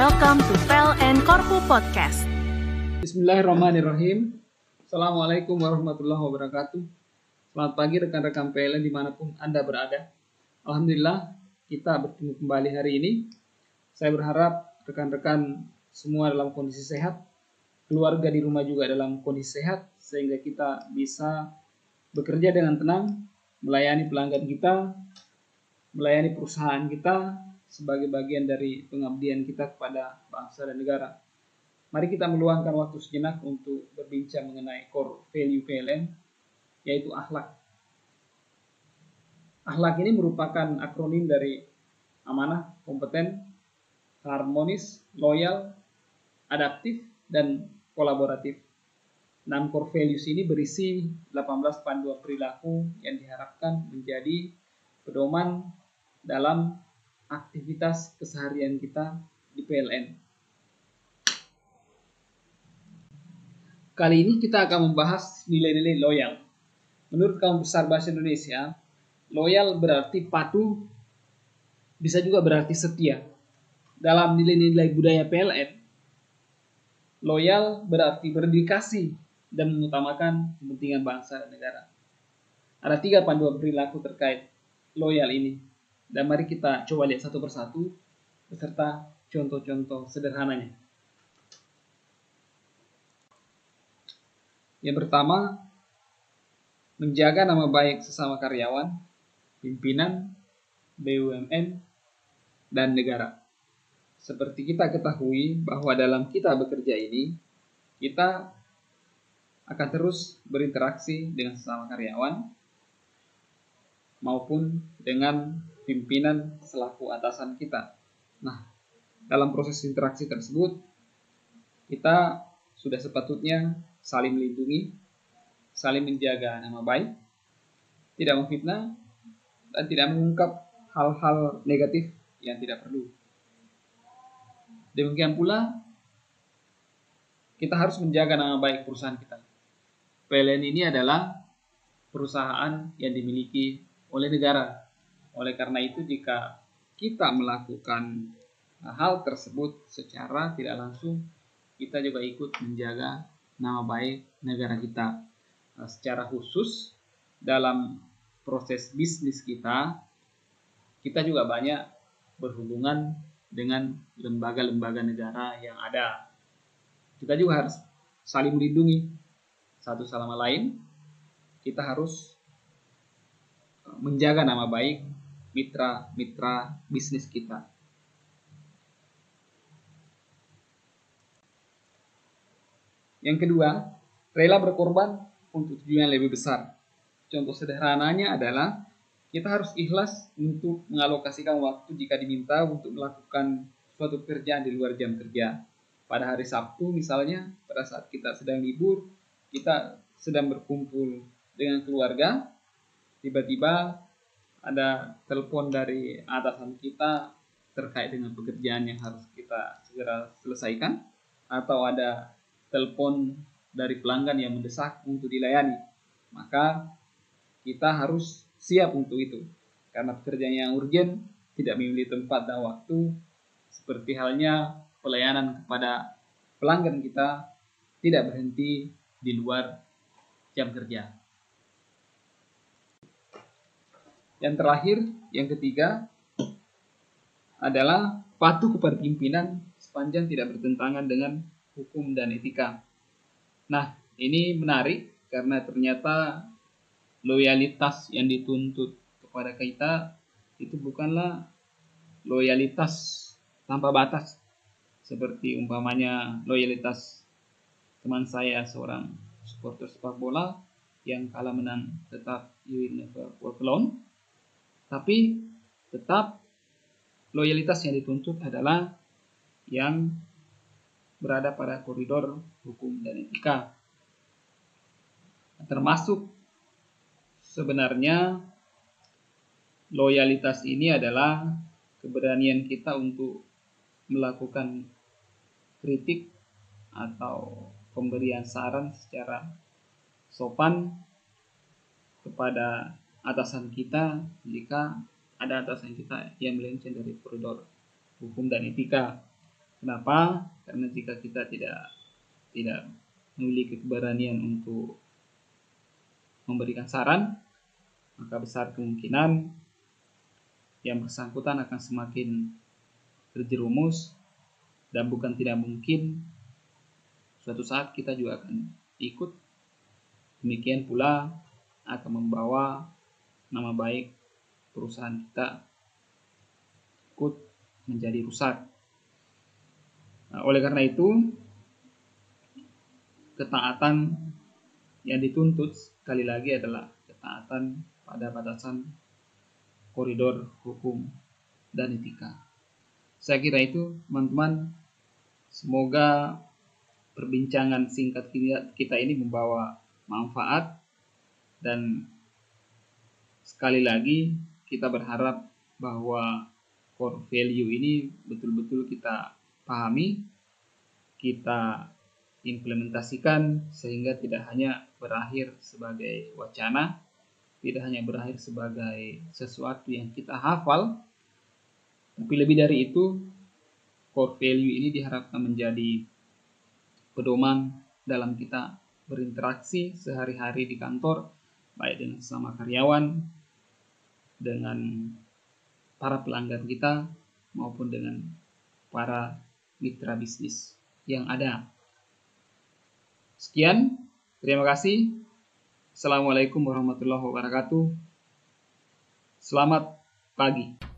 PLN Korpu Podcast. Bismillahirrahmanirrahim. Assalamualaikum warahmatullahi wabarakatuh. Selamat pagi rekan-rekan PLN di mana pun Anda berada. Alhamdulillah kita bertemu kembali hari ini. Saya berharap rekan-rekan semua dalam kondisi sehat, keluarga di rumah juga dalam kondisi sehat, sehingga kita bisa bekerja dengan tenang, melayani pelanggan kita, melayani perusahaan kita, sebagai bagian dari pengabdian kita kepada bangsa dan negara. Mari kita meluangkan waktu sejenak untuk berbincang mengenai core value PLN, yaitu akhlak. Akhlak ini merupakan akronim dari amanah, kompeten, harmonis, loyal, adaptif, dan kolaboratif. Enam core values ini berisi 18 panduan perilaku yang diharapkan menjadi pedoman dalam aktivitas keseharian kita di PLN. Kali ini kita akan membahas nilai-nilai loyal. Menurut Kamus Besar Bahasa Indonesia, loyal berarti patuh, bisa juga berarti setia. Dalam nilai-nilai budaya PLN, loyal berarti berdedikasi dan mengutamakan kepentingan bangsa dan negara. Ada tiga panduan perilaku terkait loyal ini. Dan mari kita coba lihat satu persatu beserta contoh-contoh sederhananya. Yang pertama, menjaga nama baik sesama karyawan, pimpinan, BUMN, dan negara. Seperti kita ketahui bahwa dalam kita bekerja ini, kita akan terus berinteraksi dengan sesama karyawan maupun dengan pimpinan selaku atasan kita. Nah, dalam proses interaksi tersebut, kita sudah sepatutnya saling melindungi, saling menjaga nama baik, tidak memfitnah, dan tidak mengungkap hal-hal negatif yang tidak perlu. Demikian pula, kita harus menjaga nama baik perusahaan kita. PLN ini adalah perusahaan yang dimiliki oleh negara oleh karena itu jika kita melakukan hal tersebut secara tidak langsung, kita juga ikut menjaga nama baik negara kita. Nah, secara khusus dalam proses bisnis kita, kita juga banyak berhubungan dengan lembaga-lembaga negara yang ada. Kita juga harus saling melindungi satu sama lain. Kita harus menjaga nama baik mitra-mitra bisnis kita. Yang kedua, rela berkorban untuk tujuan yang lebih besar. Contoh sederhananya adalah kita harus ikhlas untuk mengalokasikan waktu jika diminta untuk melakukan suatu pekerjaan di luar jam kerja. Pada hari Sabtu misalnya, pada saat kita sedang libur, kita sedang berkumpul dengan keluarga, tiba-tiba ada telepon dari atasan kita terkait dengan pekerjaan yang harus kita segera selesaikan atau ada telepon dari pelanggan yang mendesak untuk dilayani maka kita harus siap untuk itu karena pekerjaan yang urgent tidak memiliki tempat dan waktu seperti halnya pelayanan kepada pelanggan kita tidak berhenti di luar jam kerja. Yang terakhir, yang ketiga adalah patuh kepada pimpinan sepanjang tidak bertentangan dengan hukum dan etika. Nah, ini menarik karena ternyata loyalitas yang dituntut kepada kita itu bukanlah loyalitas tanpa batas seperti umpamanya loyalitas teman saya seorang supporter sepak bola yang kalah menang tetap you will never walk alone tapi tetap loyalitas yang dituntut adalah yang berada pada koridor hukum dan etika. Termasuk sebenarnya loyalitas ini adalah keberanian kita untuk melakukan kritik atau pemberian saran secara sopan kepada atasan kita jika ada atasan kita yang melenceng dari koridor hukum dan etika. Kenapa? Karena jika kita tidak tidak memiliki keberanian untuk memberikan saran, maka besar kemungkinan yang bersangkutan akan semakin terjerumus dan bukan tidak mungkin suatu saat kita juga akan ikut demikian pula akan membawa nama baik perusahaan kita ikut menjadi rusak. Nah, oleh karena itu, ketaatan yang dituntut sekali lagi adalah ketaatan pada batasan koridor hukum dan etika. Saya kira itu, teman-teman. Semoga perbincangan singkat kita ini membawa manfaat dan sekali lagi kita berharap bahwa core value ini betul-betul kita pahami, kita implementasikan sehingga tidak hanya berakhir sebagai wacana, tidak hanya berakhir sebagai sesuatu yang kita hafal, tapi lebih dari itu core value ini diharapkan menjadi pedoman dalam kita berinteraksi sehari-hari di kantor, baik dengan sesama karyawan, dengan para pelanggan kita, maupun dengan para mitra bisnis yang ada. Sekian, terima kasih. Assalamualaikum warahmatullahi wabarakatuh. Selamat pagi.